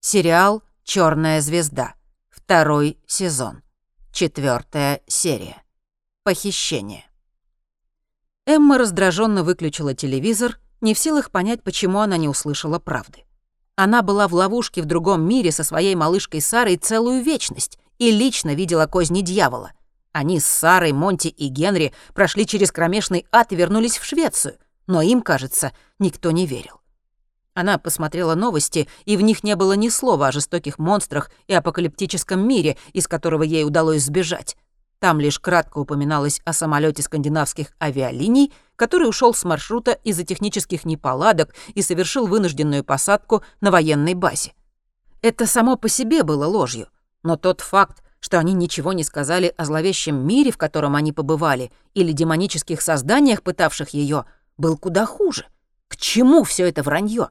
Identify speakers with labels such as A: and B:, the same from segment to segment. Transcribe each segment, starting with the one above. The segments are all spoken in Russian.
A: Сериал «Черная звезда». Второй сезон. Четвертая серия. Похищение. Эмма раздраженно выключила телевизор, не в силах понять, почему она не услышала правды. Она была в ловушке в другом мире со своей малышкой Сарой целую вечность и лично видела козни дьявола. Они с Сарой, Монти и Генри прошли через кромешный ад и вернулись в Швецию, но им, кажется, никто не верил. Она посмотрела новости, и в них не было ни слова о жестоких монстрах и апокалиптическом мире, из которого ей удалось сбежать. Там лишь кратко упоминалось о самолете скандинавских авиалиний, который ушел с маршрута из-за технических неполадок и совершил вынужденную посадку на военной базе. Это само по себе было ложью, но тот факт, что они ничего не сказали о зловещем мире, в котором они побывали, или демонических созданиях, пытавших ее, был куда хуже. К чему все это вранье?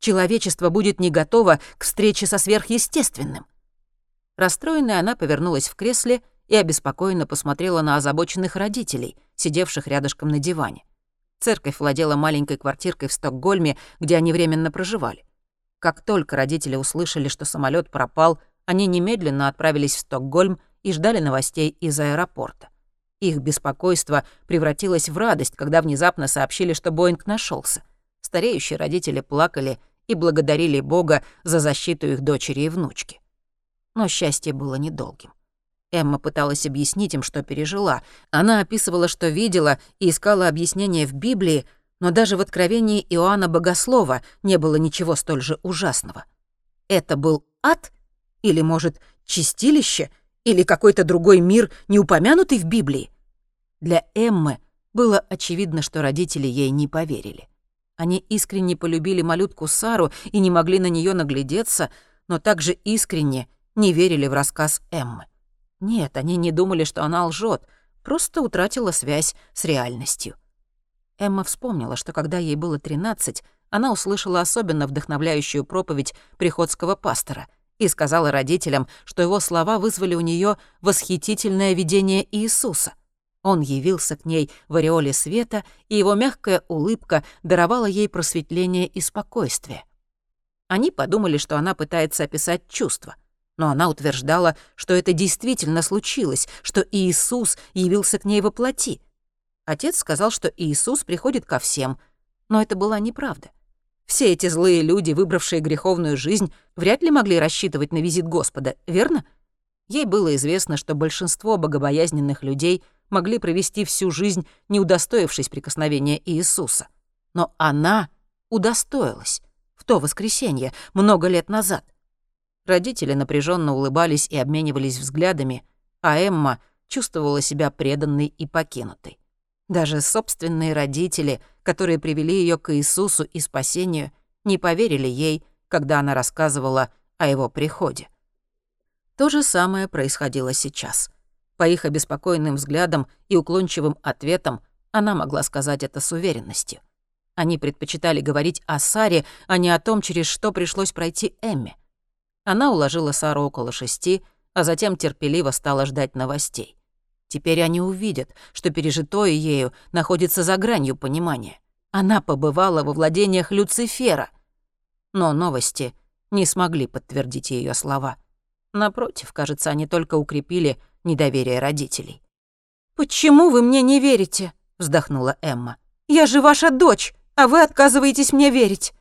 A: Человечество будет не готово к встрече со сверхъестественным. Расстроенная она повернулась в кресле и обеспокоенно посмотрела на озабоченных родителей, сидевших рядышком на диване. Церковь владела маленькой квартиркой в Стокгольме, где они временно проживали. Как только родители услышали, что самолет пропал, они немедленно отправились в Стокгольм и ждали новостей из аэропорта. Их беспокойство превратилось в радость, когда внезапно сообщили, что Боинг нашелся. Стареющие родители плакали и благодарили Бога за защиту их дочери и внучки. Но счастье было недолгим. Эмма пыталась объяснить им, что пережила. Она описывала, что видела, и искала объяснения в Библии, но даже в откровении Иоанна Богослова не было ничего столь же ужасного. Это был ад? Или, может, чистилище? Или какой-то другой мир, не упомянутый в Библии? Для Эммы было очевидно, что родители ей не поверили. Они искренне полюбили малютку Сару и не могли на нее наглядеться, но также искренне не верили в рассказ Эммы. Нет, они не думали, что она лжет, просто утратила связь с реальностью. Эмма вспомнила, что когда ей было 13, она услышала особенно вдохновляющую проповедь приходского пастора и сказала родителям, что его слова вызвали у нее восхитительное видение Иисуса. Он явился к ней в ореоле света, и его мягкая улыбка даровала ей просветление и спокойствие. Они подумали, что она пытается описать чувства — но она утверждала, что это действительно случилось, что Иисус явился к ней во плоти. Отец сказал, что Иисус приходит ко всем, но это была неправда. Все эти злые люди, выбравшие греховную жизнь, вряд ли могли рассчитывать на визит Господа, верно? Ей было известно, что большинство богобоязненных людей могли провести всю жизнь, не удостоившись прикосновения Иисуса. Но она удостоилась в то воскресенье, много лет назад — Родители напряженно улыбались и обменивались взглядами, а Эмма чувствовала себя преданной и покинутой. Даже собственные родители, которые привели ее к Иисусу и спасению, не поверили ей, когда она рассказывала о его приходе. То же самое происходило сейчас. По их обеспокоенным взглядам и уклончивым ответам она могла сказать это с уверенностью. Они предпочитали говорить о Саре, а не о том, через что пришлось пройти Эмме. Она уложила Сару около шести, а затем терпеливо стала ждать новостей. Теперь они увидят, что пережитое ею находится за гранью понимания. Она побывала во владениях Люцифера. Но новости не смогли подтвердить ее слова. Напротив, кажется, они только укрепили недоверие родителей. «Почему вы мне не верите?» — вздохнула Эмма. «Я же ваша дочь, а вы отказываетесь мне верить».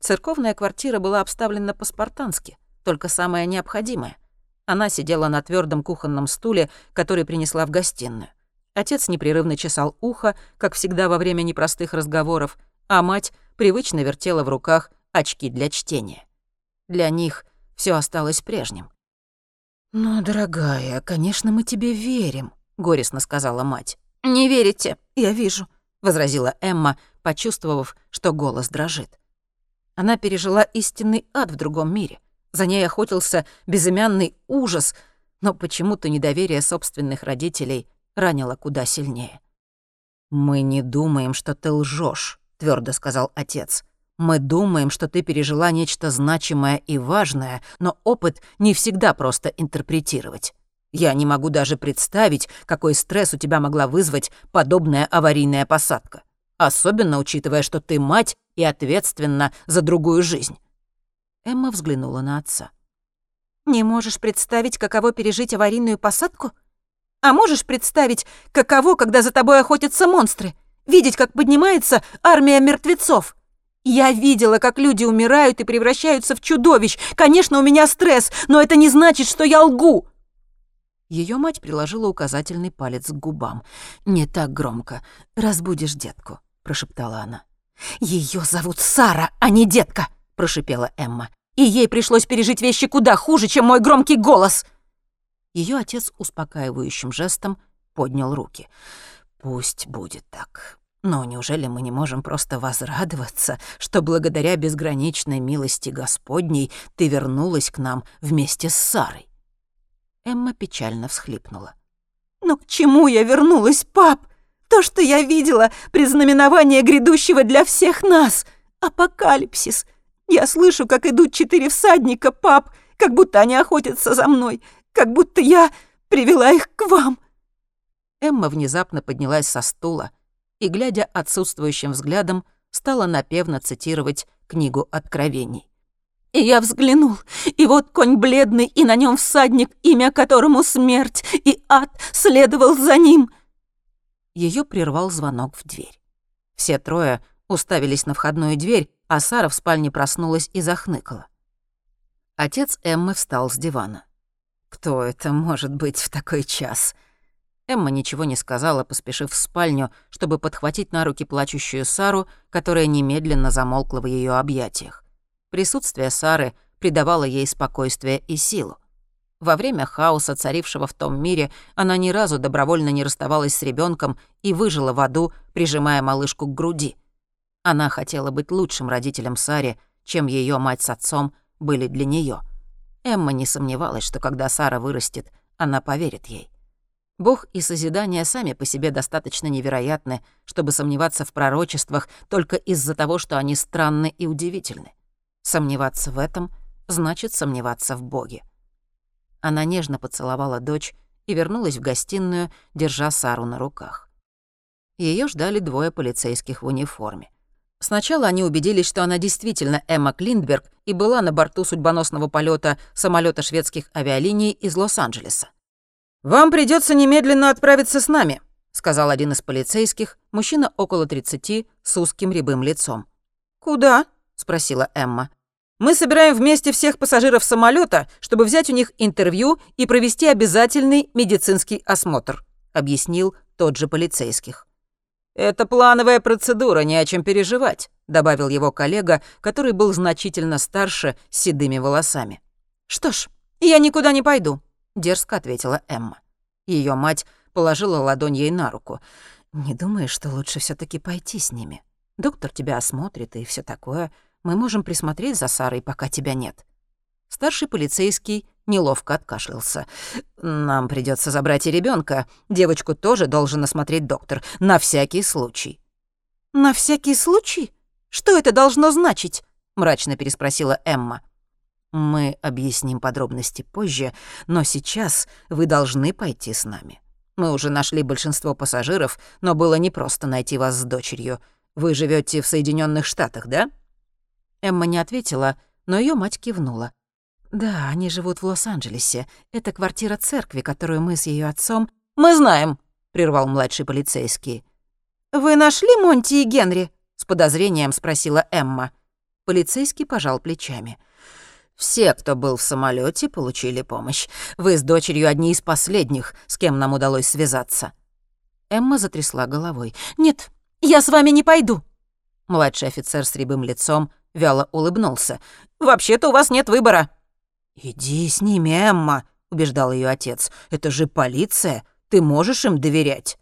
A: Церковная квартира была обставлена по-спартански, только самое необходимое. Она сидела на твердом кухонном стуле, который принесла в гостиную. Отец непрерывно чесал ухо, как всегда во время непростых разговоров, а мать привычно вертела в руках очки для чтения. Для них все осталось прежним. «Ну, дорогая, конечно, мы тебе верим», — горестно сказала мать. «Не верите, я вижу», — возразила Эмма, почувствовав, что голос дрожит. Она пережила истинный ад в другом мире. За ней охотился безымянный ужас, но почему-то недоверие собственных родителей ранило куда сильнее. «Мы не думаем, что ты лжешь, твердо сказал отец. «Мы думаем, что ты пережила нечто значимое и важное, но опыт не всегда просто интерпретировать. Я не могу даже представить, какой стресс у тебя могла вызвать подобная аварийная посадка особенно учитывая, что ты мать и ответственна за другую жизнь. Эмма взглянула на отца. «Не можешь представить, каково пережить аварийную посадку? А можешь представить, каково, когда за тобой охотятся монстры? Видеть, как поднимается армия мертвецов? Я видела, как люди умирают и превращаются в чудовищ. Конечно, у меня стресс, но это не значит, что я лгу!» Ее мать приложила указательный палец к губам. «Не так громко. Разбудишь детку», — прошептала она. Ее зовут Сара, а не детка», — прошипела Эмма. «И ей пришлось пережить вещи куда хуже, чем мой громкий голос». Ее отец успокаивающим жестом поднял руки. «Пусть будет так. Но неужели мы не можем просто возрадоваться, что благодаря безграничной милости Господней ты вернулась к нам вместе с Сарой?» Эмма печально всхлипнула. «Но к чему я вернулась, пап? То, что я видела, признаменование грядущего для всех нас. Апокалипсис. Я слышу, как идут четыре всадника, пап, как будто они охотятся за мной, как будто я привела их к вам». Эмма внезапно поднялась со стула и, глядя отсутствующим взглядом, стала напевно цитировать книгу Откровений. И я взглянул, и вот конь бледный, и на нем всадник, имя которому смерть, и ад следовал за ним. Ее прервал звонок в дверь. Все трое уставились на входную дверь, а Сара в спальне проснулась и захныкала. Отец Эммы встал с дивана. «Кто это может быть в такой час?» Эмма ничего не сказала, поспешив в спальню, чтобы подхватить на руки плачущую Сару, которая немедленно замолкла в ее объятиях. Присутствие Сары придавало ей спокойствие и силу. Во время хаоса, царившего в том мире, она ни разу добровольно не расставалась с ребенком и выжила в аду, прижимая малышку к груди. Она хотела быть лучшим родителем Саре, чем ее мать с отцом были для нее. Эмма не сомневалась, что когда Сара вырастет, она поверит ей. Бог и созидание сами по себе достаточно невероятны, чтобы сомневаться в пророчествах только из-за того, что они странны и удивительны. Сомневаться в этом значит сомневаться в Боге. Она нежно поцеловала дочь и вернулась в гостиную, держа Сару на руках. Ее ждали двое полицейских в униформе. Сначала они убедились, что она действительно Эмма Клиндберг и была на борту судьбоносного полета самолета шведских авиалиний из Лос-Анджелеса. «Вам придется немедленно отправиться с нами», — сказал один из полицейских, мужчина около 30 с узким рябым лицом. «Куда?» — спросила Эмма. Мы собираем вместе всех пассажиров самолета, чтобы взять у них интервью и провести обязательный медицинский осмотр», — объяснил тот же полицейских. «Это плановая процедура, не о чем переживать», — добавил его коллега, который был значительно старше, с седыми волосами. «Что ж, я никуда не пойду», — дерзко ответила Эмма. Ее мать положила ладонь ей на руку. «Не думаешь, что лучше все таки пойти с ними? Доктор тебя осмотрит и все такое. Мы можем присмотреть за Сарой, пока тебя нет». Старший полицейский неловко откашлялся. «Нам придется забрать и ребенка. Девочку тоже должен осмотреть доктор. На всякий случай». «На всякий случай? Что это должно значить?» — мрачно переспросила Эмма. «Мы объясним подробности позже, но сейчас вы должны пойти с нами. Мы уже нашли большинство пассажиров, но было непросто найти вас с дочерью. Вы живете в Соединенных Штатах, да?» Эмма не ответила, но ее мать кивнула. «Да, они живут в Лос-Анджелесе. Это квартира церкви, которую мы с ее отцом...» «Мы знаем», — прервал младший полицейский. «Вы нашли Монти и Генри?» — с подозрением спросила Эмма. Полицейский пожал плечами. «Все, кто был в самолете, получили помощь. Вы с дочерью одни из последних, с кем нам удалось связаться». Эмма затрясла головой. «Нет, я с вами не пойду». Младший офицер с рябым лицом вяло улыбнулся. «Вообще-то у вас нет выбора». «Иди с ними, Эмма», — убеждал ее отец. «Это же полиция. Ты можешь им доверять».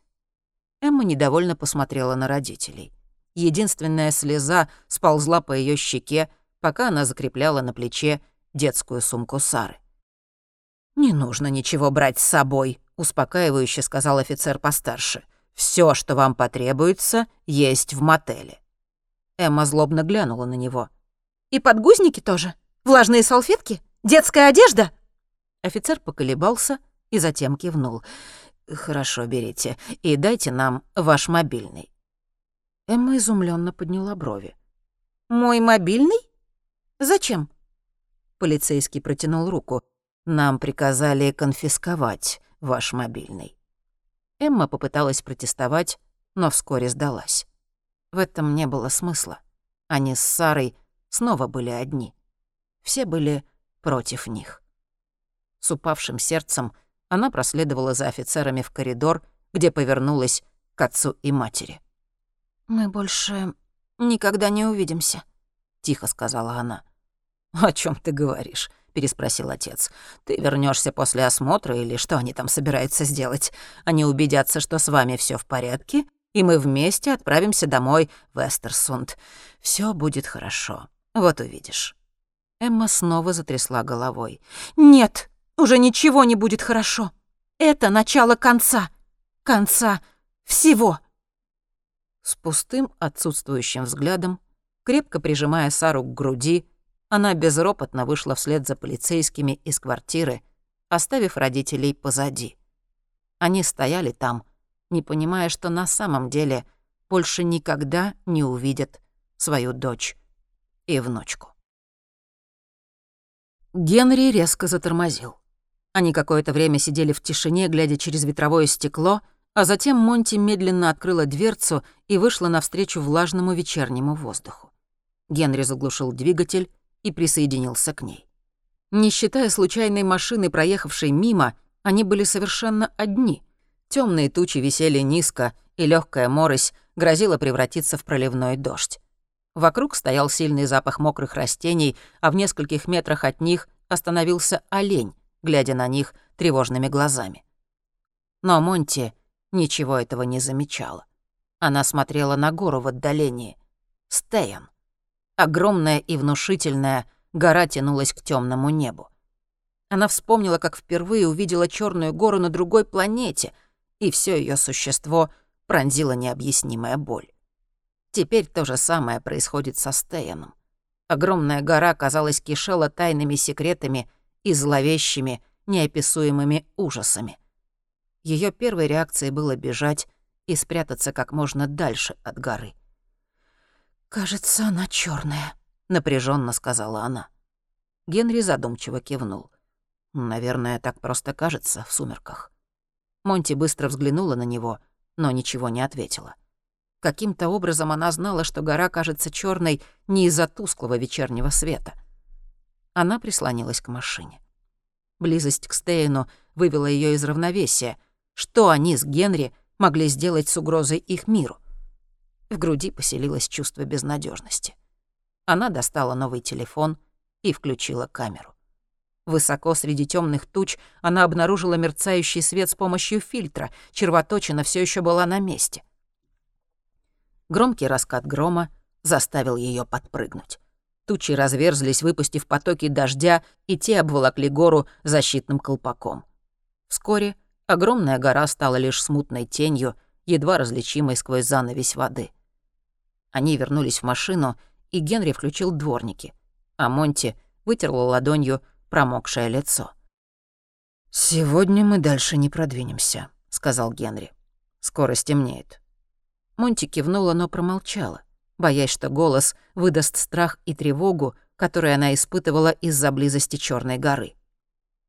A: Эмма недовольно посмотрела на родителей. Единственная слеза сползла по ее щеке, пока она закрепляла на плече детскую сумку Сары. «Не нужно ничего брать с собой», — успокаивающе сказал офицер постарше. Все, что вам потребуется, есть в мотеле». Эмма злобно глянула на него. «И подгузники тоже? Влажные салфетки? Детская одежда?» Офицер поколебался и затем кивнул. «Хорошо, берите. И дайте нам ваш мобильный». Эмма изумленно подняла брови. «Мой мобильный? Зачем?» Полицейский протянул руку. «Нам приказали конфисковать ваш мобильный». Эмма попыталась протестовать, но вскоре сдалась. В этом не было смысла. Они с Сарой снова были одни. Все были против них. С упавшим сердцем она проследовала за офицерами в коридор, где повернулась к отцу и матери. «Мы больше никогда не увидимся», — тихо сказала она. «О чем ты говоришь?» — переспросил отец. «Ты вернешься после осмотра или что они там собираются сделать? Они убедятся, что с вами все в порядке, и мы вместе отправимся домой в Эстерсунд. Все будет хорошо. Вот увидишь». Эмма снова затрясла головой. «Нет, уже ничего не будет хорошо. Это начало конца. Конца всего». С пустым, отсутствующим взглядом, крепко прижимая Сару к груди, она безропотно вышла вслед за полицейскими из квартиры, оставив родителей позади. Они стояли там, не понимая, что на самом деле больше никогда не увидят свою дочь и внучку. Генри резко затормозил. Они какое-то время сидели в тишине, глядя через ветровое стекло, а затем Монти медленно открыла дверцу и вышла навстречу влажному вечернему воздуху. Генри заглушил двигатель и присоединился к ней. Не считая случайной машины, проехавшей мимо, они были совершенно одни. Темные тучи висели низко, и легкая морось грозила превратиться в проливной дождь. Вокруг стоял сильный запах мокрых растений, а в нескольких метрах от них остановился олень, глядя на них тревожными глазами. Но Монти ничего этого не замечала. Она смотрела на гору в отдалении. Стейн. Огромная и внушительная гора тянулась к темному небу. Она вспомнила, как впервые увидела черную гору на другой планете, и все ее существо пронзила необъяснимая боль. Теперь то же самое происходит со Стеяном. Огромная гора, казалось, кишела тайными секретами и зловещими, неописуемыми ужасами. Ее первой реакцией было бежать и спрятаться как можно дальше от горы. «Кажется, она черная, напряженно сказала она. Генри задумчиво кивнул. «Наверное, так просто кажется в сумерках». Монти быстро взглянула на него, но ничего не ответила. Каким-то образом она знала, что гора кажется черной не из-за тусклого вечернего света. Она прислонилась к машине. Близость к Стейну вывела ее из равновесия. Что они с Генри могли сделать с угрозой их миру? В груди поселилось чувство безнадежности. Она достала новый телефон и включила камеру. Высоко среди темных туч она обнаружила мерцающий свет с помощью фильтра. Червоточина все еще была на месте. Громкий раскат грома заставил ее подпрыгнуть. Тучи разверзлись, выпустив потоки дождя, и те обволокли гору защитным колпаком. Вскоре огромная гора стала лишь смутной тенью, едва различимой сквозь занавесь воды. Они вернулись в машину, и Генри включил дворники, а Монти вытерла ладонью промокшее лицо. «Сегодня мы дальше не продвинемся», — сказал Генри. «Скоро стемнеет». Монти кивнула, но промолчала, боясь, что голос выдаст страх и тревогу, которые она испытывала из-за близости Черной горы.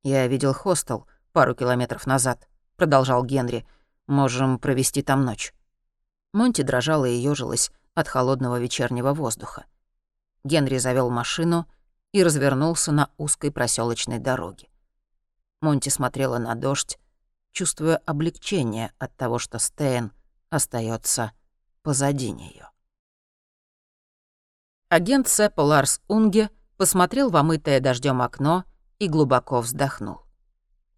A: «Я видел хостел пару километров назад», — продолжал Генри. «Можем провести там ночь». Монти дрожала и ёжилась, от холодного вечернего воздуха. Генри завел машину и развернулся на узкой проселочной дороге. Монти смотрела на дождь, чувствуя облегчение от того, что Стейн остается позади нее. Агент Сэпа Ларс Унге посмотрел в омытое дождем окно и глубоко вздохнул.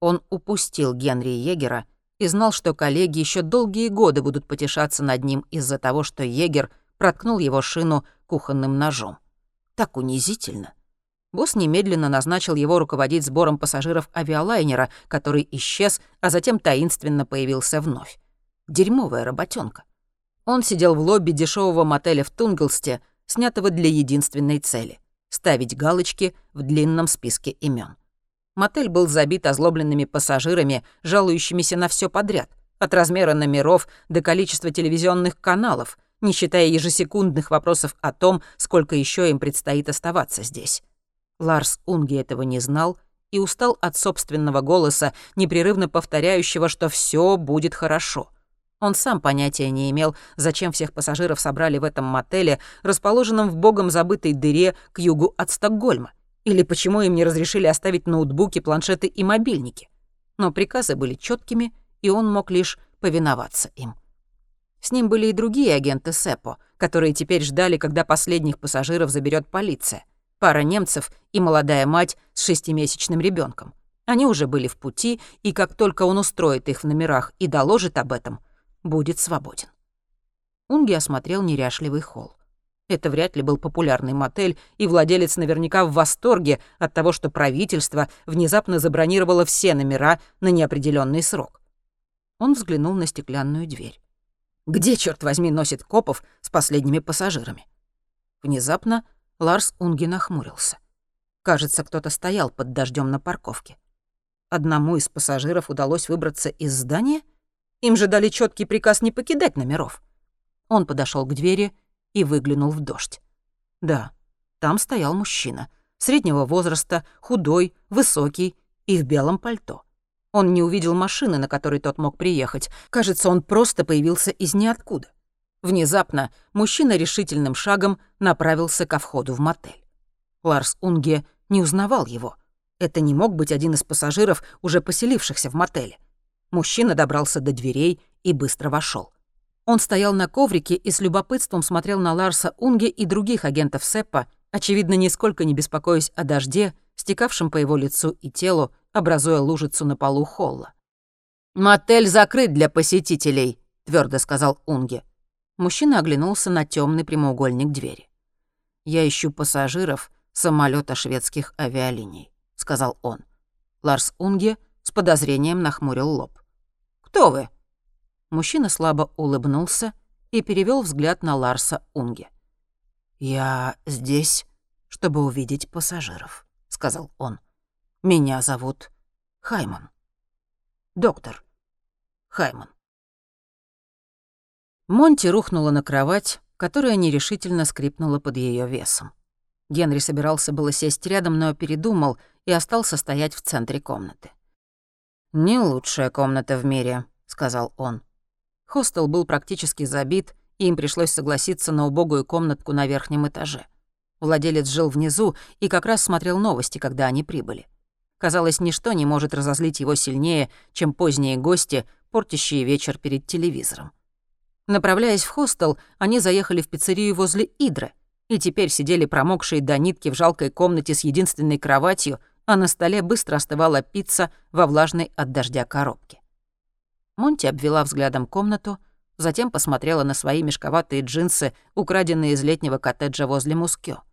A: Он упустил Генри Егера и знал, что коллеги еще долгие годы будут потешаться над ним из-за того, что Егер проткнул его шину кухонным ножом. Так унизительно. Босс немедленно назначил его руководить сбором пассажиров авиалайнера, который исчез, а затем таинственно появился вновь. Дерьмовая работенка. Он сидел в лобби дешевого мотеля в Тунглсте, снятого для единственной цели — ставить галочки в длинном списке имен. Мотель был забит озлобленными пассажирами, жалующимися на все подряд, от размера номеров до количества телевизионных каналов — не считая ежесекундных вопросов о том, сколько еще им предстоит оставаться здесь. Ларс Унги этого не знал и устал от собственного голоса, непрерывно повторяющего, что все будет хорошо. Он сам понятия не имел, зачем всех пассажиров собрали в этом мотеле, расположенном в богом забытой дыре к югу от Стокгольма, или почему им не разрешили оставить ноутбуки, планшеты и мобильники. Но приказы были четкими, и он мог лишь повиноваться им. С ним были и другие агенты СЭПО, которые теперь ждали, когда последних пассажиров заберет полиция. Пара немцев и молодая мать с шестимесячным ребенком. Они уже были в пути, и как только он устроит их в номерах и доложит об этом, будет свободен. Унги осмотрел неряшливый холл. Это вряд ли был популярный мотель, и владелец наверняка в восторге от того, что правительство внезапно забронировало все номера на неопределенный срок. Он взглянул на стеклянную дверь. Где, черт возьми, носит копов с последними пассажирами? Внезапно Ларс Унги нахмурился. Кажется, кто-то стоял под дождем на парковке. Одному из пассажиров удалось выбраться из здания? Им же дали четкий приказ не покидать номеров. Он подошел к двери и выглянул в дождь. Да, там стоял мужчина. Среднего возраста, худой, высокий и в белом пальто. Он не увидел машины, на которой тот мог приехать. Кажется, он просто появился из ниоткуда. Внезапно мужчина решительным шагом направился ко входу в мотель. Ларс Унге не узнавал его. Это не мог быть один из пассажиров, уже поселившихся в мотеле. Мужчина добрался до дверей и быстро вошел. Он стоял на коврике и с любопытством смотрел на Ларса Унге и других агентов Сеппа, очевидно, нисколько не беспокоясь о дожде, стекавшем по его лицу и телу, образуя лужицу на полу холла. «Мотель закрыт для посетителей», — твердо сказал Унге. Мужчина оглянулся на темный прямоугольник двери. «Я ищу пассажиров самолета шведских авиалиний», — сказал он. Ларс Унге с подозрением нахмурил лоб. «Кто вы?» Мужчина слабо улыбнулся и перевел взгляд на Ларса Унге. «Я здесь, чтобы увидеть пассажиров», — сказал он. Меня зовут Хайман. Доктор Хайман. Монти рухнула на кровать, которая нерешительно скрипнула под ее весом. Генри собирался было сесть рядом, но передумал и остался стоять в центре комнаты. «Не лучшая комната в мире», — сказал он. Хостел был практически забит, и им пришлось согласиться на убогую комнатку на верхнем этаже. Владелец жил внизу и как раз смотрел новости, когда они прибыли. Казалось, ничто не может разозлить его сильнее, чем поздние гости, портящие вечер перед телевизором. Направляясь в хостел, они заехали в пиццерию возле Идры и теперь сидели промокшие до нитки в жалкой комнате с единственной кроватью, а на столе быстро остывала пицца во влажной от дождя коробке. Монти обвела взглядом комнату, затем посмотрела на свои мешковатые джинсы, украденные из летнего коттеджа возле Мускё.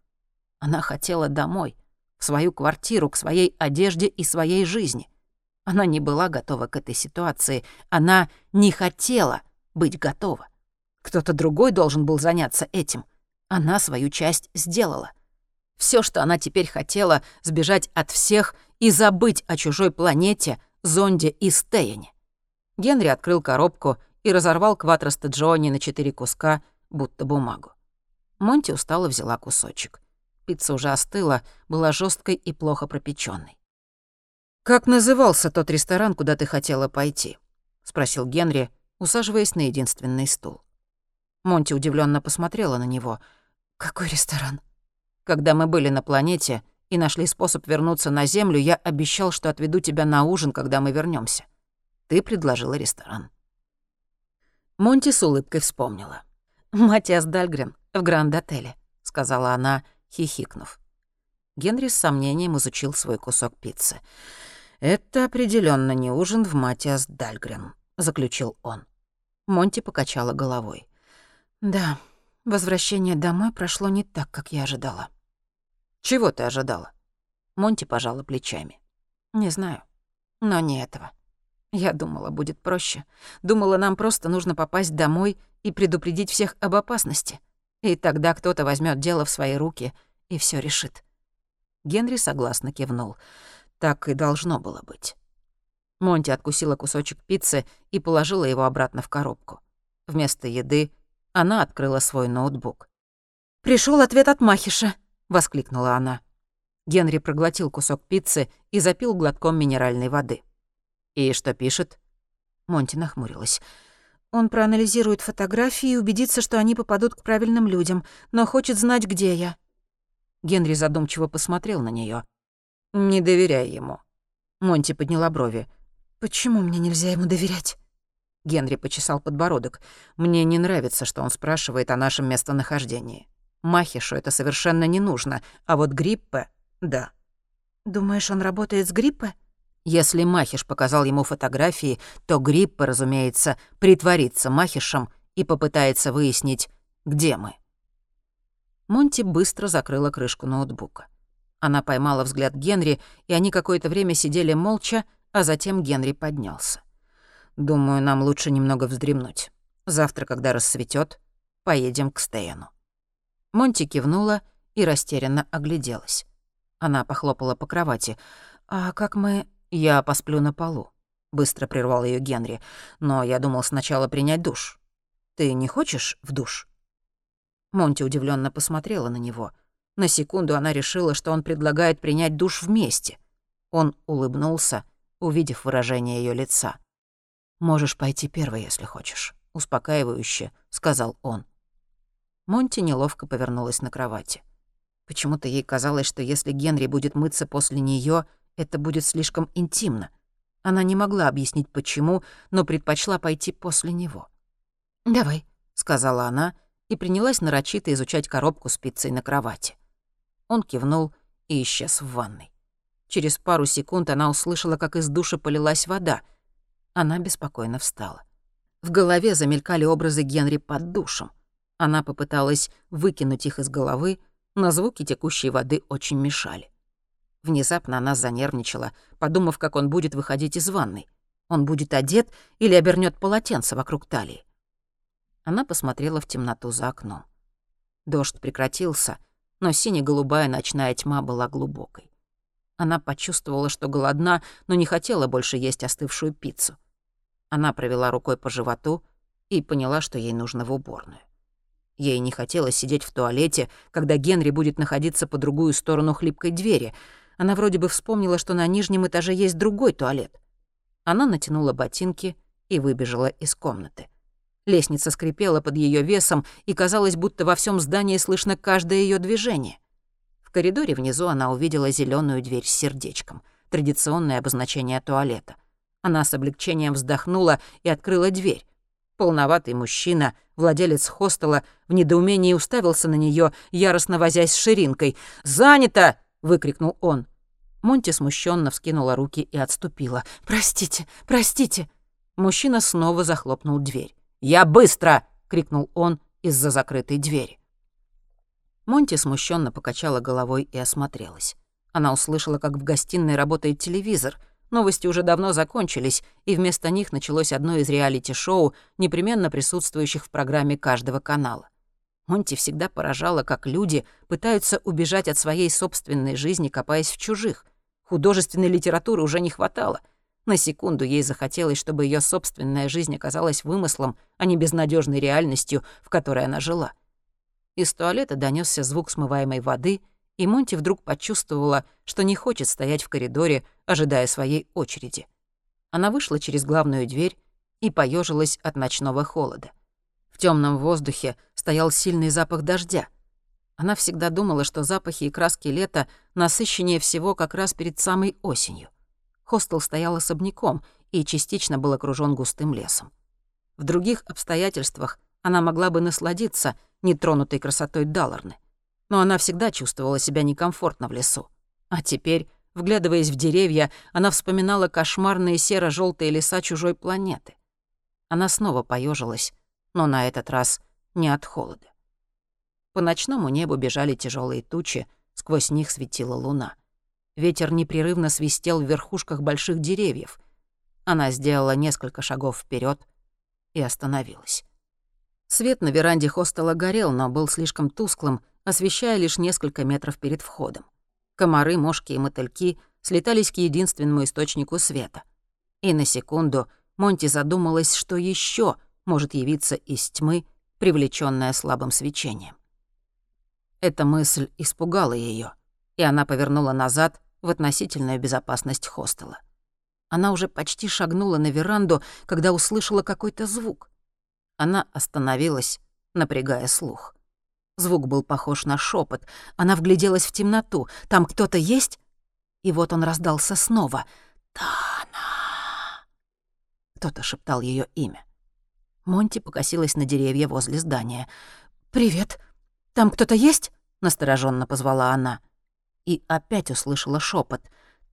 A: Она хотела домой — в свою квартиру, к своей одежде и своей жизни. Она не была готова к этой ситуации. Она не хотела быть готова. Кто-то другой должен был заняться этим. Она свою часть сделала. Все, что она теперь хотела, сбежать от всех и забыть о чужой планете, зонде и Стеяне. Генри открыл коробку и разорвал кватроста Джонни на четыре куска, будто бумагу. Монти устало взяла кусочек. Пицца уже остыла, была жесткой и плохо пропеченной. «Как назывался тот ресторан, куда ты хотела пойти?» — спросил Генри, усаживаясь на единственный стул. Монти удивленно посмотрела на него. «Какой ресторан?» «Когда мы были на планете и нашли способ вернуться на Землю, я обещал, что отведу тебя на ужин, когда мы вернемся. Ты предложила ресторан». Монти с улыбкой вспомнила. «Матиас Дальгрен в Гранд-отеле», — сказала она, — хихикнув. Генри с сомнением изучил свой кусок пиццы. «Это определенно не ужин в Матиас Дальгрен», — заключил он. Монти покачала головой. «Да, возвращение домой прошло не так, как я ожидала». «Чего ты ожидала?» Монти пожала плечами. «Не знаю, но не этого. Я думала, будет проще. Думала, нам просто нужно попасть домой и предупредить всех об опасности. И тогда кто-то возьмет дело в свои руки и все решит. Генри согласно кивнул. Так и должно было быть. Монти откусила кусочек пиццы и положила его обратно в коробку. Вместо еды она открыла свой ноутбук. Пришел ответ от Махиша», — воскликнула она. Генри проглотил кусок пиццы и запил глотком минеральной воды. «И что пишет?» Монти нахмурилась. «Он проанализирует фотографии и убедится, что они попадут к правильным людям, но хочет знать, где я». Генри задумчиво посмотрел на нее. «Не доверяй ему». Монти подняла брови. «Почему мне нельзя ему доверять?» Генри почесал подбородок. «Мне не нравится, что он спрашивает о нашем местонахождении. Махишу это совершенно не нужно, а вот Гриппе — да».
B: «Думаешь, он работает с Гриппе?»
A: Если Махиш показал ему фотографии, то Гриппе, разумеется, притворится Махишем и попытается выяснить, где мы. Монти быстро закрыла крышку ноутбука. Она поймала взгляд Генри, и они какое-то время сидели молча, а затем Генри поднялся. Думаю, нам лучше немного вздремнуть. Завтра, когда рассветет, поедем к Стейну». Монти кивнула и растерянно огляделась. Она похлопала по кровати. «А как мы...» «Я посплю на полу», — быстро прервал ее Генри. «Но я думал сначала принять душ. Ты не хочешь в душ?» Монти удивленно посмотрела на него. На секунду она решила, что он предлагает принять душ вместе. Он улыбнулся, увидев выражение ее лица. «Можешь пойти первой, если хочешь», — успокаивающе сказал он. Монти неловко повернулась на кровати. Почему-то ей казалось, что если Генри будет мыться после нее, это будет слишком интимно. Она не могла объяснить, почему, но предпочла пойти после него.
B: «Давай», —
A: сказала она и принялась нарочито изучать коробку с пиццей на кровати. Он кивнул и исчез в ванной. Через пару секунд она услышала, как из душа полилась вода — она беспокойно встала. В голове замелькали образы Генри под душем. Она попыталась выкинуть их из головы, но звуки текущей воды очень мешали. Внезапно она занервничала, подумав, как он будет выходить из ванной. Он будет одет или обернет полотенце вокруг талии. Она посмотрела в темноту за окном. Дождь прекратился, но сине-голубая ночная тьма была глубокой. Она почувствовала, что голодна, но не хотела больше есть остывшую пиццу. Она провела рукой по животу и поняла, что ей нужно в уборную. Ей не хотелось сидеть в туалете, когда Генри будет находиться по другую сторону хлипкой двери. Она вроде бы вспомнила, что на нижнем этаже есть другой туалет. Она натянула ботинки и выбежала из комнаты. Лестница скрипела под ее весом, и казалось, будто во всем здании слышно каждое ее движение. В коридоре внизу она увидела зеленую дверь с сердечком, традиционное обозначение туалета — она с облегчением вздохнула и открыла дверь. Полноватый мужчина, владелец хостела, в недоумении уставился на нее, яростно возясь с ширинкой. «Занято!» — выкрикнул он. Монти смущенно вскинула руки и отступила. «Простите, простите!» Мужчина снова захлопнул дверь. «Я быстро!» — крикнул он из-за закрытой двери. Монти смущенно покачала головой и осмотрелась. Она услышала, как в гостиной работает телевизор — Новости уже давно закончились, и вместо них началось одно из реалити-шоу, непременно присутствующих в программе каждого канала. Монти всегда поражала, как люди пытаются убежать от своей собственной жизни, копаясь в чужих. Художественной литературы уже не хватало. На секунду ей захотелось, чтобы ее собственная жизнь оказалась вымыслом, а не безнадежной реальностью, в которой она жила. Из туалета донесся звук смываемой воды — и Монти вдруг почувствовала, что не хочет стоять в коридоре, ожидая своей очереди. Она вышла через главную дверь и поежилась от ночного холода. В темном воздухе стоял сильный запах дождя. Она всегда думала, что запахи и краски лета насыщеннее всего как раз перед самой осенью. Хостел стоял особняком и частично был окружен густым лесом. В других обстоятельствах она могла бы насладиться нетронутой красотой Далларны но она всегда чувствовала себя некомфортно в лесу. А теперь, вглядываясь в деревья, она вспоминала кошмарные серо желтые леса чужой планеты. Она снова поежилась, но на этот раз не от холода. По ночному небу бежали тяжелые тучи, сквозь них светила луна. Ветер непрерывно свистел в верхушках больших деревьев. Она сделала несколько шагов вперед и остановилась. Свет на веранде хостела горел, но был слишком тусклым, освещая лишь несколько метров перед входом. Комары, мошки и мотыльки слетались к единственному источнику света. И на секунду Монти задумалась, что еще может явиться из тьмы, привлечённая слабым свечением. Эта мысль испугала её. и она повернула назад в относительную безопасность хостела. Она уже почти шагнула на веранду, когда услышала какой-то звук. Она остановилась, напрягая слух. Звук был похож на шепот. Она вгляделась в темноту. «Там кто-то есть?» И вот он раздался снова. «Тана!» Кто-то шептал ее имя. Монти покосилась на деревья возле здания. «Привет. Там кто-то есть?» — настороженно позвала она. И опять услышала шепот.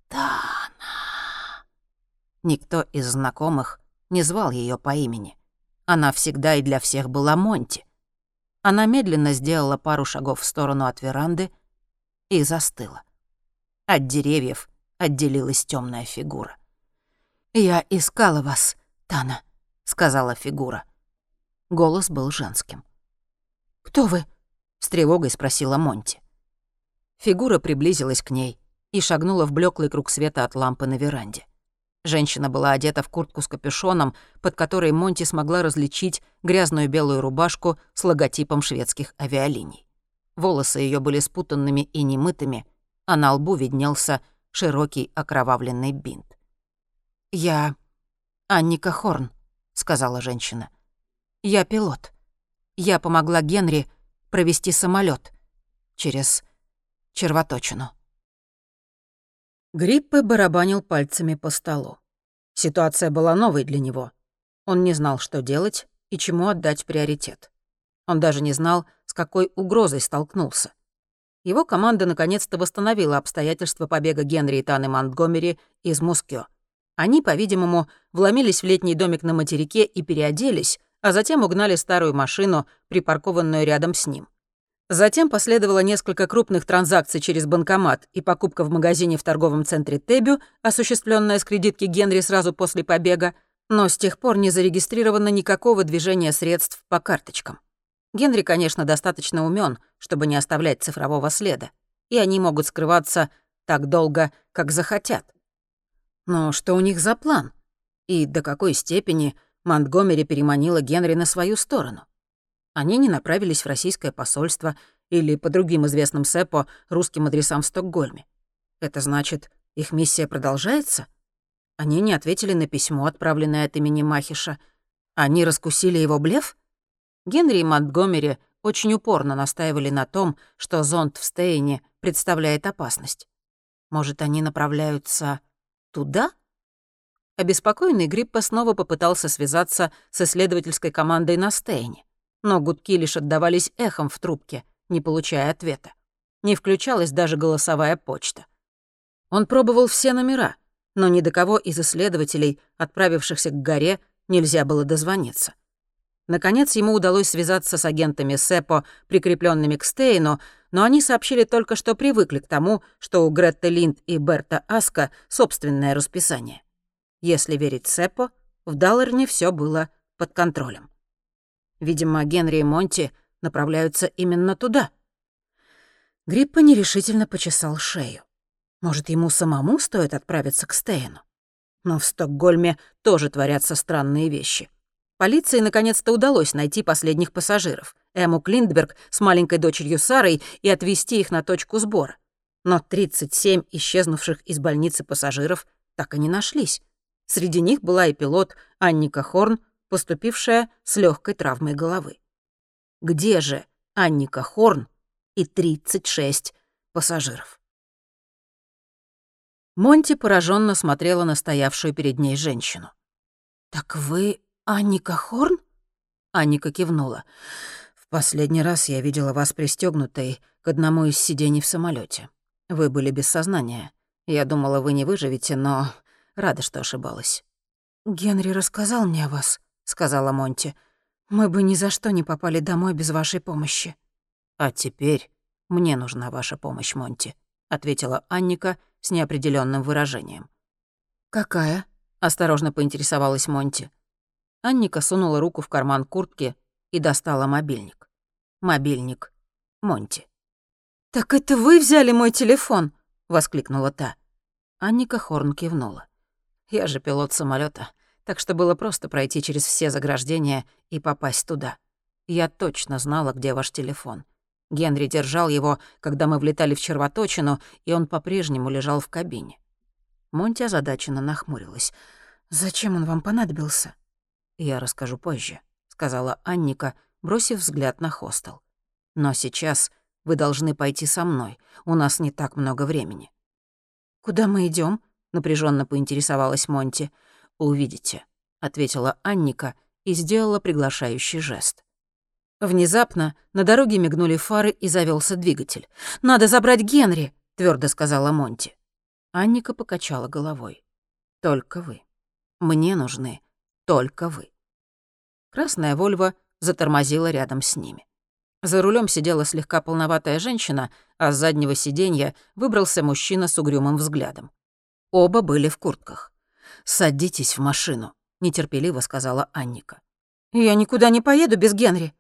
A: «Тана!» Никто из знакомых не звал ее по имени. Она всегда и для всех была Монти. Она медленно сделала пару шагов в сторону от веранды и застыла. От деревьев отделилась темная фигура. «Я искала вас, Тана», — сказала фигура. Голос был женским. «Кто вы?» — с тревогой спросила Монти. Фигура приблизилась к ней и шагнула в блеклый круг света от лампы на веранде. Женщина была одета в куртку с капюшоном, под которой Монти смогла различить грязную белую рубашку с логотипом шведских авиалиний. Волосы ее были спутанными и немытыми, а на лбу виднелся широкий окровавленный бинт. «Я Анника Хорн», — сказала женщина. «Я пилот. Я помогла Генри провести самолет через червоточину». Гриппе барабанил пальцами по столу. Ситуация была новой для него. Он не знал, что делать и чему отдать приоритет. Он даже не знал, с какой угрозой столкнулся. Его команда наконец-то восстановила обстоятельства побега Генри и Таны Монтгомери из Мускё. Они, по-видимому, вломились в летний домик на материке и переоделись, а затем угнали старую машину, припаркованную рядом с ним. Затем последовало несколько крупных транзакций через банкомат и покупка в магазине в торговом центре Тебю, осуществленная с кредитки Генри сразу после побега, но с тех пор не зарегистрировано никакого движения средств по карточкам. Генри, конечно, достаточно умен, чтобы не оставлять цифрового следа, и они могут скрываться так долго, как захотят. Но что у них за план? И до какой степени Монтгомери переманила Генри на свою сторону? Они не направились в российское посольство или по другим известным СЭПО русским адресам в Стокгольме. Это значит, их миссия продолжается? Они не ответили на письмо, отправленное от имени Махиша. Они раскусили его блеф? Генри и Монтгомери очень упорно настаивали на том, что зонд в Стейне представляет опасность. Может, они направляются туда? Обеспокоенный Гриппа снова попытался связаться с исследовательской командой на Стейне но гудки лишь отдавались эхом в трубке, не получая ответа. Не включалась даже голосовая почта. Он пробовал все номера, но ни до кого из исследователей, отправившихся к горе, нельзя было дозвониться. Наконец ему удалось связаться с агентами СЭПО, прикрепленными к Стейну, но они сообщили только, что привыкли к тому, что у Гретты Линд и Берта Аска собственное расписание. Если верить СЭПО, в Даллерне все было под контролем. Видимо, Генри и Монти направляются именно туда. Гриппа нерешительно почесал шею. Может, ему самому стоит отправиться к Стейну? Но в Стокгольме тоже творятся странные вещи. Полиции наконец-то удалось найти последних пассажиров, Эму Клиндберг с маленькой дочерью Сарой, и отвезти их на точку сбора. Но 37 исчезнувших из больницы пассажиров так и не нашлись. Среди них была и пилот Анника Хорн, поступившая с легкой травмой головы. Где же Анника Хорн и 36 пассажиров? Монти пораженно смотрела на стоявшую перед ней женщину. «Так вы Анника Хорн?» Анника кивнула. «В последний раз я видела вас пристегнутой к одному из сидений в самолете. Вы были без сознания. Я думала, вы не выживете, но рада, что ошибалась». «Генри рассказал мне о вас», — сказала Монти. «Мы бы ни за что не попали домой без вашей помощи». «А теперь мне нужна ваша помощь, Монти», — ответила Анника с неопределенным выражением. «Какая?» — осторожно поинтересовалась Монти. Анника сунула руку в карман куртки и достала мобильник. Мобильник Монти. «Так это вы взяли мой телефон?» — воскликнула та. Анника Хорн кивнула. «Я же пилот самолета так что было просто пройти через все заграждения и попасть туда. Я точно знала, где ваш телефон. Генри держал его, когда мы влетали в червоточину, и он по-прежнему лежал в кабине. Монти озадаченно нахмурилась.
B: «Зачем он вам понадобился?»
A: «Я расскажу позже», — сказала Анника, бросив взгляд на хостел. «Но сейчас вы должны пойти со мной. У нас не так много времени».
B: «Куда мы идем?
A: напряженно поинтересовалась Монти. «Увидите», — ответила Анника и сделала приглашающий жест. Внезапно на дороге мигнули фары и завелся двигатель. «Надо забрать Генри», — твердо сказала Монти. Анника покачала головой. «Только вы. Мне нужны только вы». Красная Вольва затормозила рядом с ними. За рулем сидела слегка полноватая женщина, а с заднего сиденья выбрался мужчина с угрюмым взглядом. Оба были в куртках. «Садитесь в машину», — нетерпеливо сказала Анника.
B: «Я никуда не поеду без Генри»,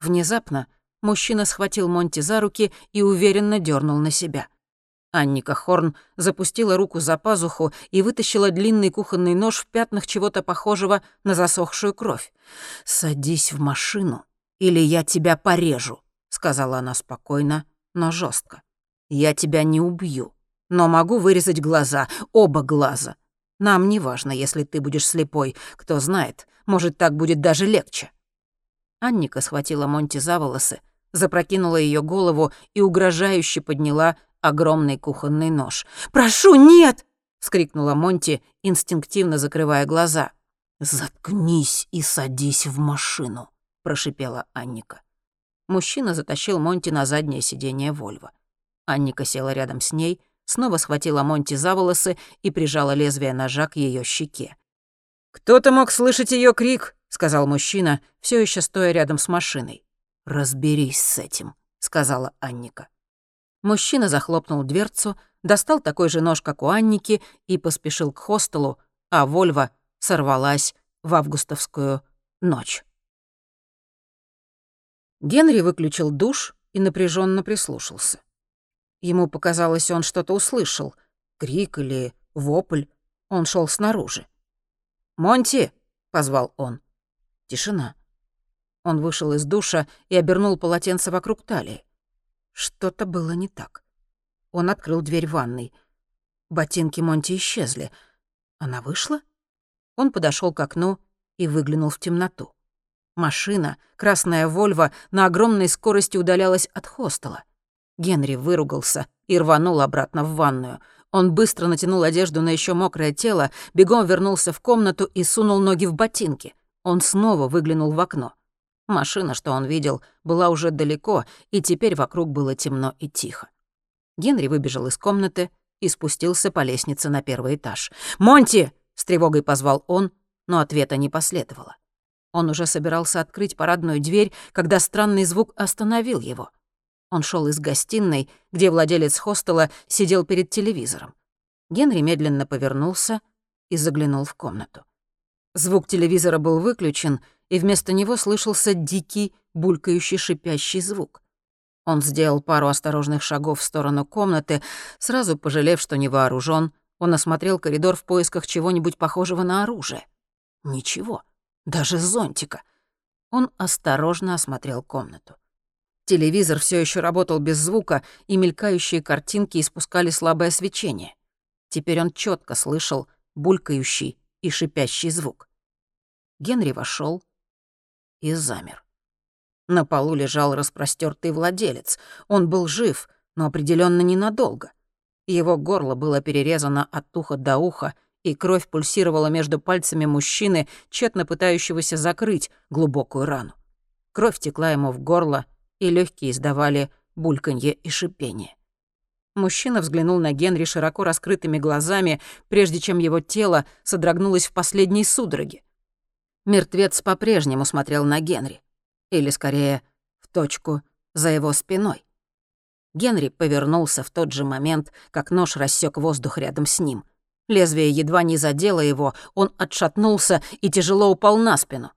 A: Внезапно мужчина схватил Монти за руки и уверенно дернул на себя. Анника Хорн запустила руку за пазуху и вытащила длинный кухонный нож в пятнах чего-то похожего на засохшую кровь. «Садись в машину, или я тебя порежу», — сказала она спокойно, но жестко. «Я тебя не убью, но могу вырезать глаза, оба глаза. Нам не важно, если ты будешь слепой, кто знает, может, так будет даже легче». Анника схватила Монти за волосы, запрокинула ее голову и угрожающе подняла огромный кухонный нож. «Прошу, нет!» — вскрикнула Монти, инстинктивно закрывая глаза. «Заткнись и садись в машину», — прошипела Анника. Мужчина затащил Монти на заднее сиденье Вольво. Анника села рядом с ней, снова схватила Монти за волосы и прижала лезвие ножа к ее щеке. «Кто-то мог слышать ее крик», — сказал мужчина, все еще стоя рядом с машиной. «Разберись с этим», — сказала Анника. Мужчина захлопнул дверцу, достал такой же нож, как у Анники, и поспешил к хостелу, а Вольва сорвалась в августовскую ночь. Генри выключил душ и напряженно прислушался. Ему показалось, он что-то услышал. Крик или вопль. Он шел снаружи. «Монти!» — позвал он. Тишина. Он вышел из душа и обернул полотенце вокруг талии. Что-то было не так. Он открыл дверь ванной. Ботинки Монти исчезли. Она вышла? Он подошел к окну и выглянул в темноту. Машина, красная «Вольво», на огромной скорости удалялась от хостела. Генри выругался и рванул обратно в ванную. Он быстро натянул одежду на еще мокрое тело, бегом вернулся в комнату и сунул ноги в ботинки. Он снова выглянул в окно. Машина, что он видел, была уже далеко, и теперь вокруг было темно и тихо. Генри выбежал из комнаты и спустился по лестнице на первый этаж. «Монти!» — с тревогой позвал он, но ответа не последовало. Он уже собирался открыть парадную дверь, когда странный звук остановил его. Он шел из гостиной, где владелец хостела сидел перед телевизором. Генри медленно повернулся и заглянул в комнату. Звук телевизора был выключен, и вместо него слышался дикий, булькающий, шипящий звук. Он сделал пару осторожных шагов в сторону комнаты, сразу пожалев, что не вооружен, он осмотрел коридор в поисках чего-нибудь похожего на оружие. Ничего, даже зонтика. Он осторожно осмотрел комнату. Телевизор все еще работал без звука, и мелькающие картинки испускали слабое свечение. Теперь он четко слышал булькающий и шипящий звук. Генри вошел и замер. На полу лежал распростертый владелец. Он был жив, но определенно ненадолго. Его горло было перерезано от уха до уха, и кровь пульсировала между пальцами мужчины, тщетно пытающегося закрыть глубокую рану. Кровь текла ему в горло, и легкие издавали бульканье и шипение. Мужчина взглянул на Генри широко раскрытыми глазами, прежде чем его тело содрогнулось в последней судороге. Мертвец по-прежнему смотрел на Генри. Или, скорее, в точку за его спиной. Генри повернулся в тот же момент, как нож рассек воздух рядом с ним. Лезвие едва не задело его, он отшатнулся и тяжело упал на спину.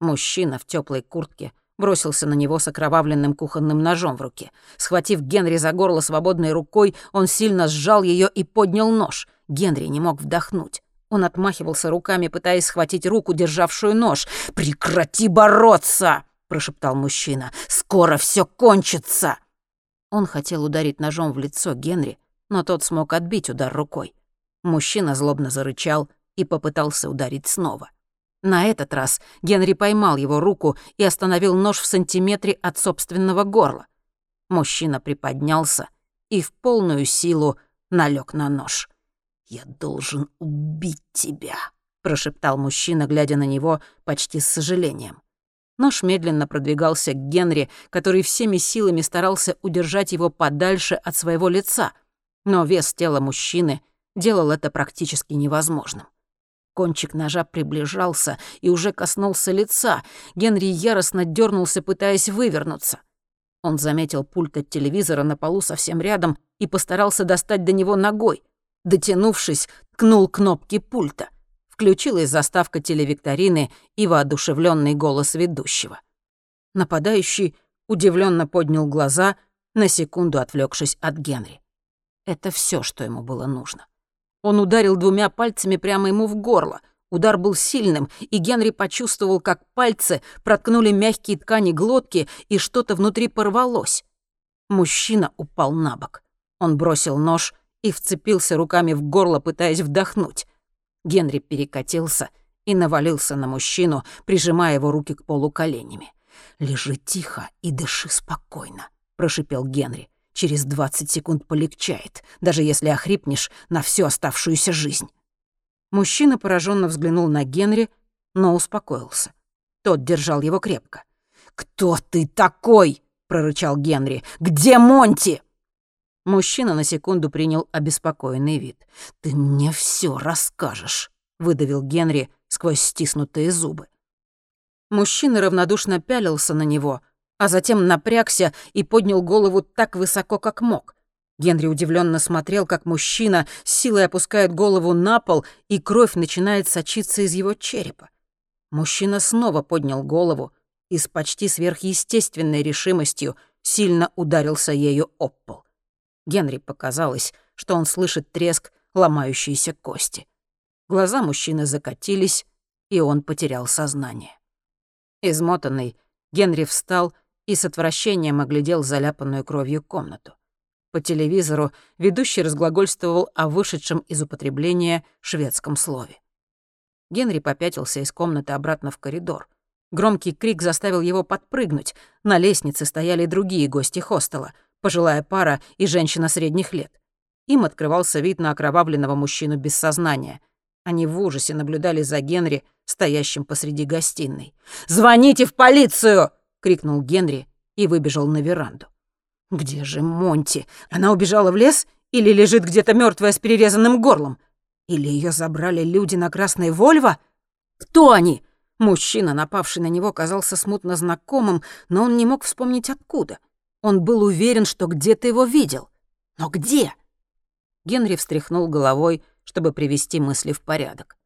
A: Мужчина в теплой куртке бросился на него с окровавленным кухонным ножом в руке. Схватив Генри за горло свободной рукой, он сильно сжал ее и поднял нож. Генри не мог вдохнуть. Он отмахивался руками, пытаясь схватить руку, державшую нож. «Прекрати бороться!» прошептал мужчина. «Скоро все кончится!» Он хотел ударить ножом в лицо Генри, но тот смог отбить удар рукой. Мужчина злобно зарычал и попытался ударить снова. На этот раз Генри поймал его руку и остановил нож в сантиметре от собственного горла. Мужчина приподнялся и в полную силу налег на нож. «Я должен убить тебя», — прошептал мужчина, глядя на него почти с сожалением. Нож медленно продвигался к Генри, который всеми силами старался удержать его подальше от своего лица, но вес тела мужчины делал это практически невозможным. Кончик ножа приближался и уже коснулся лица. Генри яростно дернулся, пытаясь вывернуться. Он заметил пульт от телевизора на полу совсем рядом и постарался достать до него ногой. Дотянувшись, ткнул кнопки пульта. Включилась заставка телевикторины и воодушевленный голос ведущего. Нападающий удивленно поднял глаза, на секунду отвлекшись от Генри. Это все, что ему было нужно. Он ударил двумя пальцами прямо ему в горло. Удар был сильным, и Генри почувствовал, как пальцы проткнули мягкие ткани глотки, и что-то внутри порвалось. Мужчина упал на бок. Он бросил нож и вцепился руками в горло, пытаясь вдохнуть. Генри перекатился и навалился на мужчину, прижимая его руки к полу коленями. «Лежи тихо и дыши спокойно», — прошипел Генри. Через 20 секунд полегчает, даже если охрипнешь на всю оставшуюся жизнь. Мужчина пораженно взглянул на Генри, но успокоился. Тот держал его крепко. «Кто ты такой?» — прорычал Генри. «Где Монти?» Мужчина на секунду принял обеспокоенный вид. «Ты мне все расскажешь», — выдавил Генри сквозь стиснутые зубы. Мужчина равнодушно пялился на него, а затем напрягся и поднял голову так высоко, как мог. Генри удивленно смотрел, как мужчина с силой опускает голову на пол, и кровь начинает сочиться из его черепа. Мужчина снова поднял голову и с почти сверхъестественной решимостью сильно ударился ею об пол. Генри показалось, что он слышит треск ломающейся кости. Глаза мужчины закатились, и он потерял сознание. Измотанный, Генри встал и с отвращением оглядел заляпанную кровью комнату. По телевизору ведущий разглагольствовал о вышедшем из употребления шведском слове. Генри попятился из комнаты обратно в коридор. Громкий крик заставил его подпрыгнуть. На лестнице стояли другие гости хостела, пожилая пара и женщина средних лет. Им открывался вид на окровавленного мужчину без сознания. Они в ужасе наблюдали за Генри, стоящим посреди гостиной. «Звоните в полицию!» — крикнул Генри и выбежал на веранду. «Где же Монти? Она убежала в лес или лежит где-то мертвая с перерезанным горлом? Или ее забрали люди на Красной Вольво? Кто они?» Мужчина, напавший на него, казался смутно знакомым, но он не мог вспомнить откуда. Он был уверен, что где-то его видел. Но где? Генри встряхнул головой, чтобы привести мысли в порядок.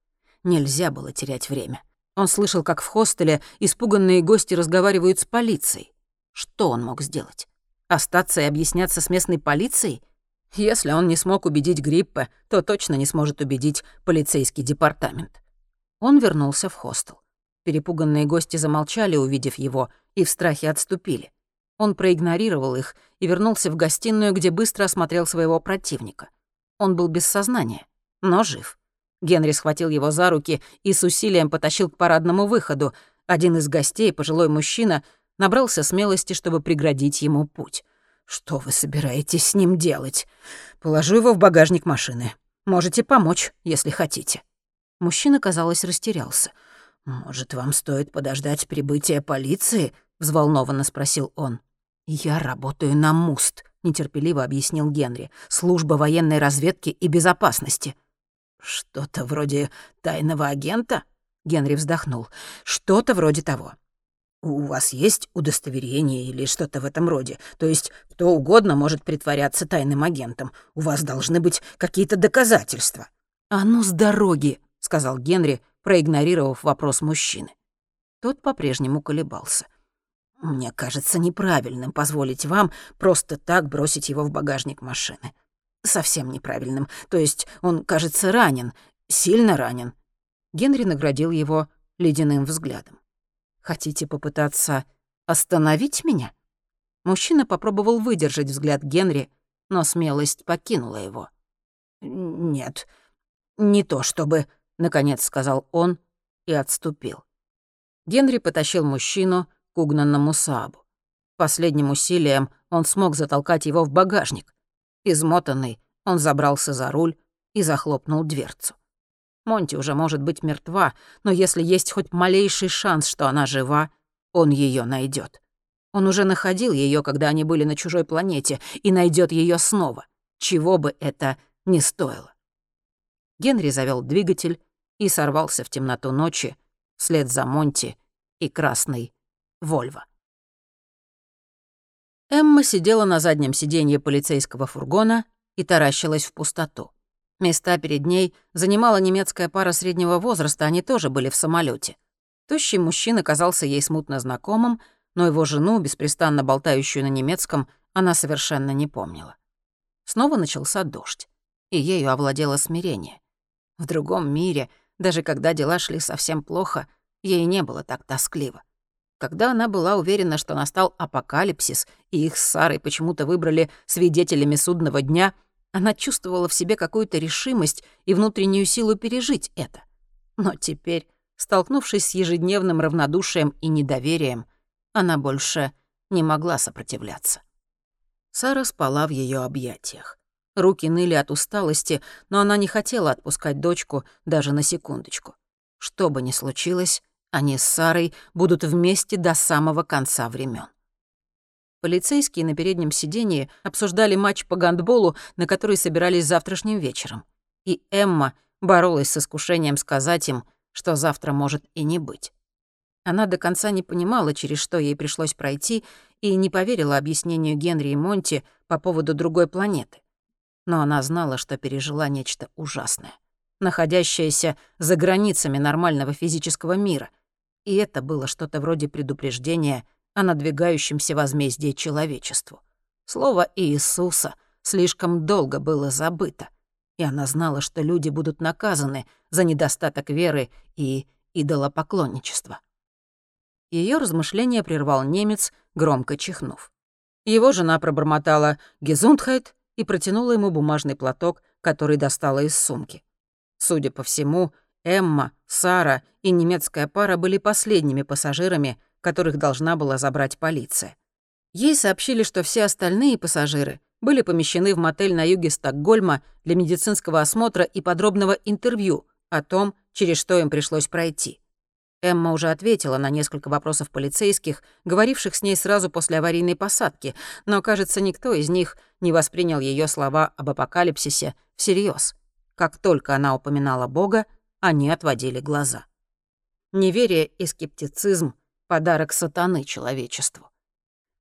A: Нельзя было терять время. Он слышал, как в хостеле испуганные гости разговаривают с полицией. Что он мог сделать? Остаться и объясняться с местной полицией? Если он не смог убедить Гриппа, то точно не сможет убедить полицейский департамент. Он вернулся в хостел. Перепуганные гости замолчали, увидев его, и в страхе отступили. Он проигнорировал их и вернулся в гостиную, где быстро осмотрел своего противника. Он был без сознания, но жив. Генри схватил его за руки и с усилием потащил к парадному выходу. Один из гостей, пожилой мужчина, набрался смелости, чтобы преградить ему путь. «Что вы собираетесь с ним делать? Положу его в багажник машины. Можете помочь, если хотите». Мужчина, казалось, растерялся. «Может, вам стоит подождать прибытия полиции?» — взволнованно спросил он. «Я работаю на МУСТ», — нетерпеливо объяснил Генри. «Служба военной разведки и безопасности». «Что-то вроде тайного агента?» Генри вздохнул. «Что-то вроде того. У вас есть удостоверение или что-то в этом роде? То есть кто угодно может притворяться тайным агентом. У вас должны быть какие-то доказательства». «А ну с дороги!» — сказал Генри, проигнорировав вопрос мужчины. Тот по-прежнему колебался. «Мне кажется неправильным позволить вам просто так бросить его в багажник машины совсем неправильным. То есть он, кажется, ранен, сильно ранен. Генри наградил его ледяным взглядом. Хотите попытаться Остановить меня? Мужчина попробовал выдержать взгляд Генри, но смелость покинула его. «Нет, не то чтобы», — наконец сказал он и отступил. Генри потащил мужчину к угнанному Саабу. Последним усилием он смог затолкать его в багажник. Измотанный, он забрался за руль и захлопнул дверцу. Монти уже может быть мертва, но если есть хоть малейший шанс, что она жива, он ее найдет. Он уже находил ее, когда они были на чужой планете, и найдет ее снова, чего бы это ни стоило. Генри завел двигатель и сорвался в темноту ночи вслед за Монти и красной Вольво. Эмма сидела на заднем сиденье полицейского фургона и таращилась в пустоту. Места перед ней занимала немецкая пара среднего возраста, они тоже были в самолете. Тощий мужчина казался ей смутно знакомым, но его жену, беспрестанно болтающую на немецком, она совершенно не помнила. Снова начался дождь, и ею овладело смирение. В другом мире, даже когда дела шли совсем плохо, ей не было так тоскливо. Когда она была уверена, что настал апокалипсис, и их с Сарой почему-то выбрали свидетелями судного дня, она чувствовала в себе какую-то решимость и внутреннюю силу пережить это. Но теперь, столкнувшись с ежедневным равнодушием и недоверием, она больше не могла сопротивляться. Сара спала в ее объятиях. Руки ныли от усталости, но она не хотела отпускать дочку даже на секундочку. Что бы ни случилось, они с Сарой будут вместе до самого конца времен. Полицейские на переднем сидении обсуждали матч по гандболу, на который собирались завтрашним вечером. И Эмма боролась с искушением сказать им, что завтра может и не быть. Она до конца не понимала, через что ей пришлось пройти, и не поверила объяснению Генри и Монти по поводу другой планеты. Но она знала, что пережила нечто ужасное, находящееся за границами нормального физического мира — и это было что-то вроде предупреждения о надвигающемся возмездии человечеству. Слово Иисуса слишком долго было забыто, и она знала, что люди будут наказаны за недостаток веры и идолопоклонничества. Ее размышления прервал немец, громко чихнув. Его жена пробормотала «Гезундхайт» и протянула ему бумажный платок, который достала из сумки. Судя по всему, Эмма, Сара и немецкая пара были последними пассажирами, которых должна была забрать полиция. Ей сообщили, что все остальные пассажиры были помещены в мотель на юге Стокгольма для медицинского осмотра и подробного интервью о том, через что им пришлось пройти. Эмма уже ответила на несколько вопросов полицейских, говоривших с ней сразу после аварийной посадки, но, кажется, никто из них не воспринял ее слова об апокалипсисе всерьез. Как только она упоминала Бога, они отводили глаза. Неверие и скептицизм — подарок сатаны человечеству.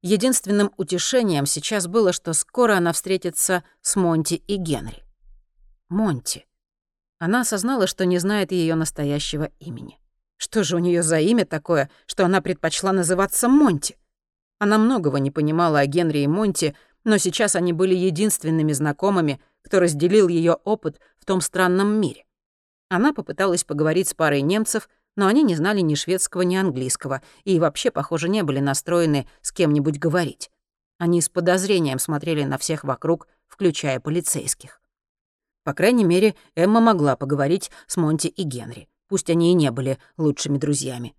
A: Единственным утешением сейчас было, что скоро она встретится с Монти и Генри. Монти. Она осознала, что не знает ее настоящего имени. Что же у нее за имя такое, что она предпочла называться Монти? Она многого не понимала о Генри и Монти, но сейчас они были единственными знакомыми, кто разделил ее опыт в том странном мире. Она попыталась поговорить с парой немцев, но они не знали ни шведского, ни английского и вообще, похоже, не были настроены с кем-нибудь говорить. Они с подозрением смотрели на всех вокруг, включая полицейских. По крайней мере, Эмма могла поговорить с Монти и Генри, пусть они и не были лучшими друзьями.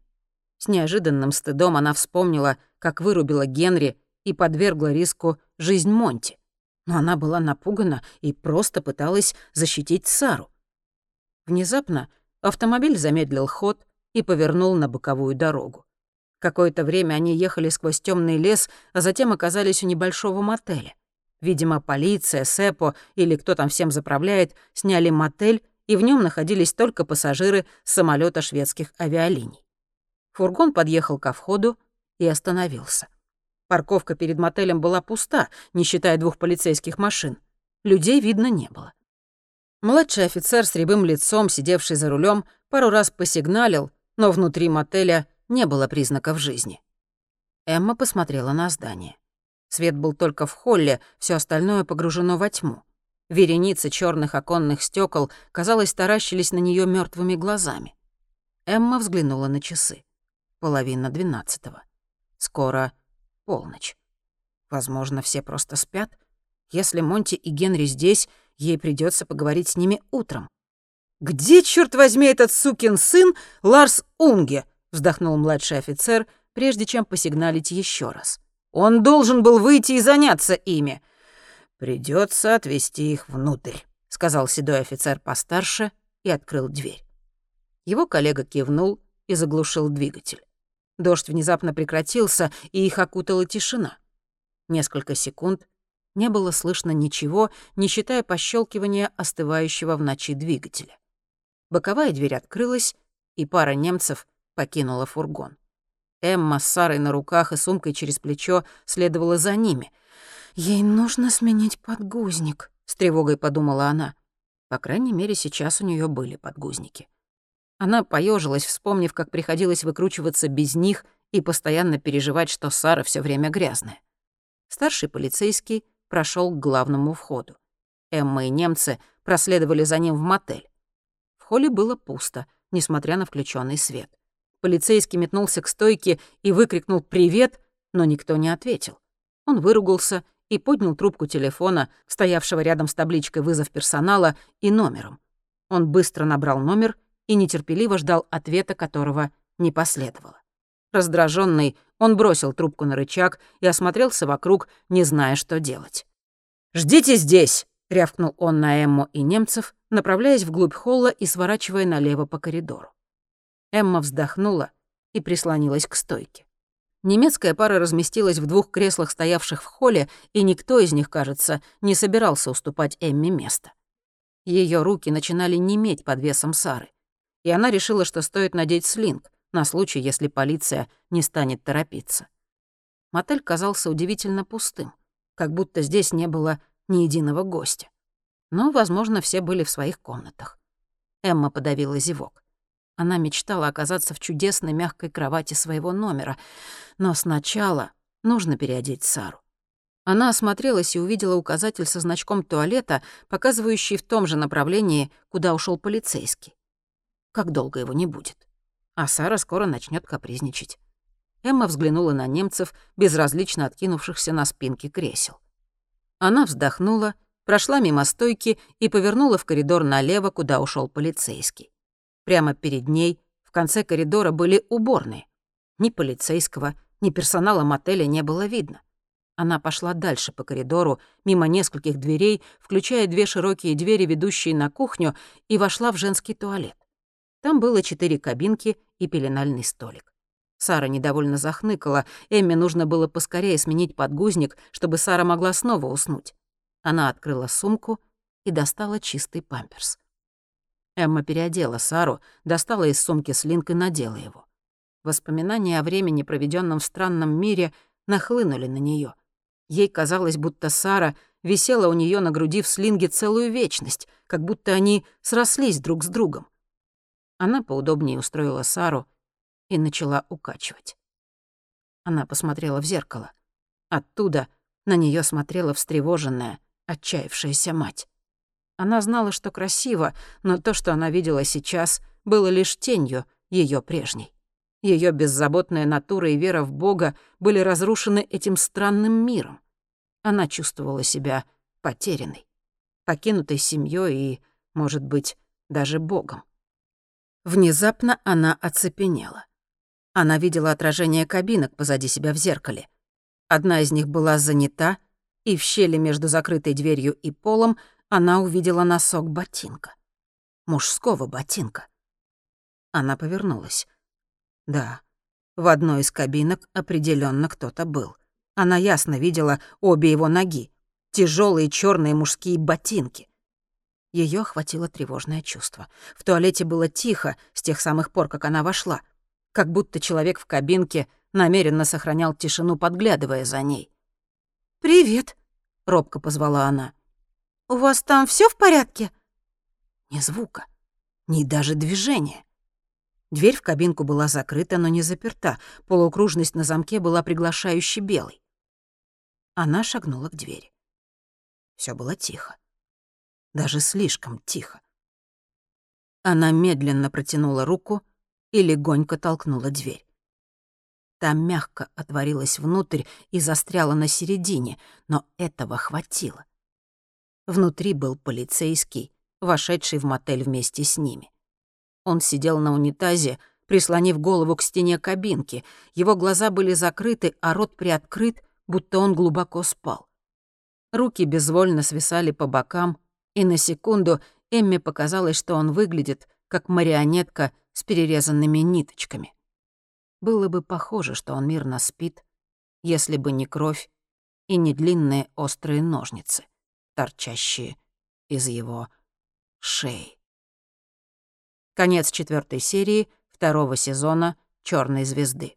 A: С неожиданным стыдом она вспомнила, как вырубила Генри и подвергла риску жизнь Монти. Но она была напугана и просто пыталась защитить Сару. Внезапно автомобиль замедлил ход и повернул на боковую дорогу. Какое-то время они ехали сквозь темный лес, а затем оказались у небольшого мотеля. Видимо, полиция, СЭПО или кто там всем заправляет, сняли мотель, и в нем находились только пассажиры самолета шведских авиалиний. Фургон подъехал ко входу и остановился. Парковка перед мотелем была пуста, не считая двух полицейских машин. Людей видно не было. Младший офицер с рябым лицом, сидевший за рулем, пару раз посигналил, но внутри мотеля не было признаков жизни. Эмма посмотрела на здание. Свет был только в холле, все остальное погружено во тьму. Вереницы черных оконных стекол, казалось, таращились на нее мертвыми глазами. Эмма взглянула на часы. Половина двенадцатого. Скоро полночь. Возможно, все просто спят. Если Монти и Генри здесь, ей придется поговорить с ними утром. «Где, черт возьми, этот сукин сын Ларс Унге?» — вздохнул младший офицер, прежде чем посигналить еще раз. «Он должен был выйти и заняться ими». «Придется отвезти их внутрь», — сказал седой офицер постарше и открыл дверь. Его коллега кивнул и заглушил двигатель. Дождь внезапно прекратился, и их окутала тишина. Несколько секунд не было слышно ничего, не считая пощелкивания остывающего в ночи двигателя. Боковая дверь открылась, и пара немцев покинула фургон. Эмма с Сарой на руках и сумкой через плечо следовала за ними. «Ей нужно сменить подгузник», — с тревогой подумала она. По крайней мере, сейчас у нее были подгузники. Она поежилась, вспомнив, как приходилось выкручиваться без них и постоянно переживать, что Сара все время грязная. Старший полицейский прошел к главному входу. Эмма и немцы проследовали за ним в мотель. В холле было пусто, несмотря на включенный свет. Полицейский метнулся к стойке и выкрикнул «Привет!», но никто не ответил. Он выругался и поднял трубку телефона, стоявшего рядом с табличкой «Вызов персонала» и номером. Он быстро набрал номер и нетерпеливо ждал ответа, которого не последовало. Раздраженный, он бросил трубку на рычаг и осмотрелся вокруг, не зная, что делать. «Ждите здесь!» — рявкнул он на Эмму и немцев, направляясь вглубь холла и сворачивая налево по коридору. Эмма вздохнула и прислонилась к стойке. Немецкая пара разместилась в двух креслах, стоявших в холле, и никто из них, кажется, не собирался уступать Эмме место. Ее руки начинали неметь под весом Сары, и она решила, что стоит надеть слинг на случай, если полиция не станет торопиться. Мотель казался удивительно пустым как будто здесь не было ни единого гостя. Но, возможно, все были в своих комнатах. Эмма подавила зевок. Она мечтала оказаться в чудесной мягкой кровати своего номера, но сначала нужно переодеть Сару. Она осмотрелась и увидела указатель со значком туалета, показывающий в том же направлении, куда ушел полицейский. Как долго его не будет. А Сара скоро начнет капризничать. Эмма взглянула на немцев, безразлично откинувшихся на спинки кресел. Она вздохнула, прошла мимо стойки и повернула в коридор налево, куда ушел полицейский. Прямо перед ней, в конце коридора, были уборные. Ни полицейского, ни персонала мотеля не было видно. Она пошла дальше по коридору, мимо нескольких дверей, включая две широкие двери, ведущие на кухню, и вошла в женский туалет. Там было четыре кабинки и пеленальный столик. Сара недовольно захныкала. Эмме нужно было поскорее сменить подгузник, чтобы Сара могла снова уснуть. Она открыла сумку и достала чистый памперс. Эмма переодела Сару, достала из сумки слинг и надела его. Воспоминания о времени, проведенном в странном мире, нахлынули на нее. Ей казалось, будто Сара висела у нее на груди в слинге целую вечность, как будто они срослись друг с другом. Она поудобнее устроила Сару и начала укачивать. Она посмотрела в зеркало. Оттуда на нее смотрела встревоженная, отчаявшаяся мать. Она знала, что красиво, но то, что она видела сейчас, было лишь тенью ее прежней. Ее беззаботная натура и вера в Бога были разрушены этим странным миром. Она чувствовала себя потерянной, покинутой семьей и, может быть, даже Богом. Внезапно она оцепенела. Она видела отражение кабинок позади себя в зеркале. Одна из них была занята, и в щели между закрытой дверью и полом она увидела носок ботинка. Мужского ботинка. Она повернулась. Да, в одной из кабинок определенно кто-то был. Она ясно видела обе его ноги, тяжелые черные мужские ботинки. Ее охватило тревожное чувство. В туалете было тихо с тех самых пор, как она вошла — как будто человек в кабинке намеренно сохранял тишину, подглядывая за ней. «Привет», — робко позвала она. «У вас там все в порядке?» Ни звука, ни даже движения. Дверь в кабинку была закрыта, но не заперта. Полуокружность на замке была приглашающе белой. Она шагнула к двери. Все было тихо. Даже слишком тихо. Она медленно протянула руку — и легонько толкнула дверь. Та мягко отворилась внутрь и застряла на середине, но этого хватило. Внутри был полицейский, вошедший в мотель вместе с ними. Он сидел на унитазе, прислонив голову к стене кабинки. Его глаза были закрыты, а рот приоткрыт, будто он глубоко спал. Руки безвольно свисали по бокам, и на секунду Эмме показалось, что он выглядит как марионетка с перерезанными ниточками. Было бы похоже, что он мирно спит, если бы не кровь и не длинные острые ножницы, торчащие из его шеи. Конец четвертой серии второго сезона «Черной звезды».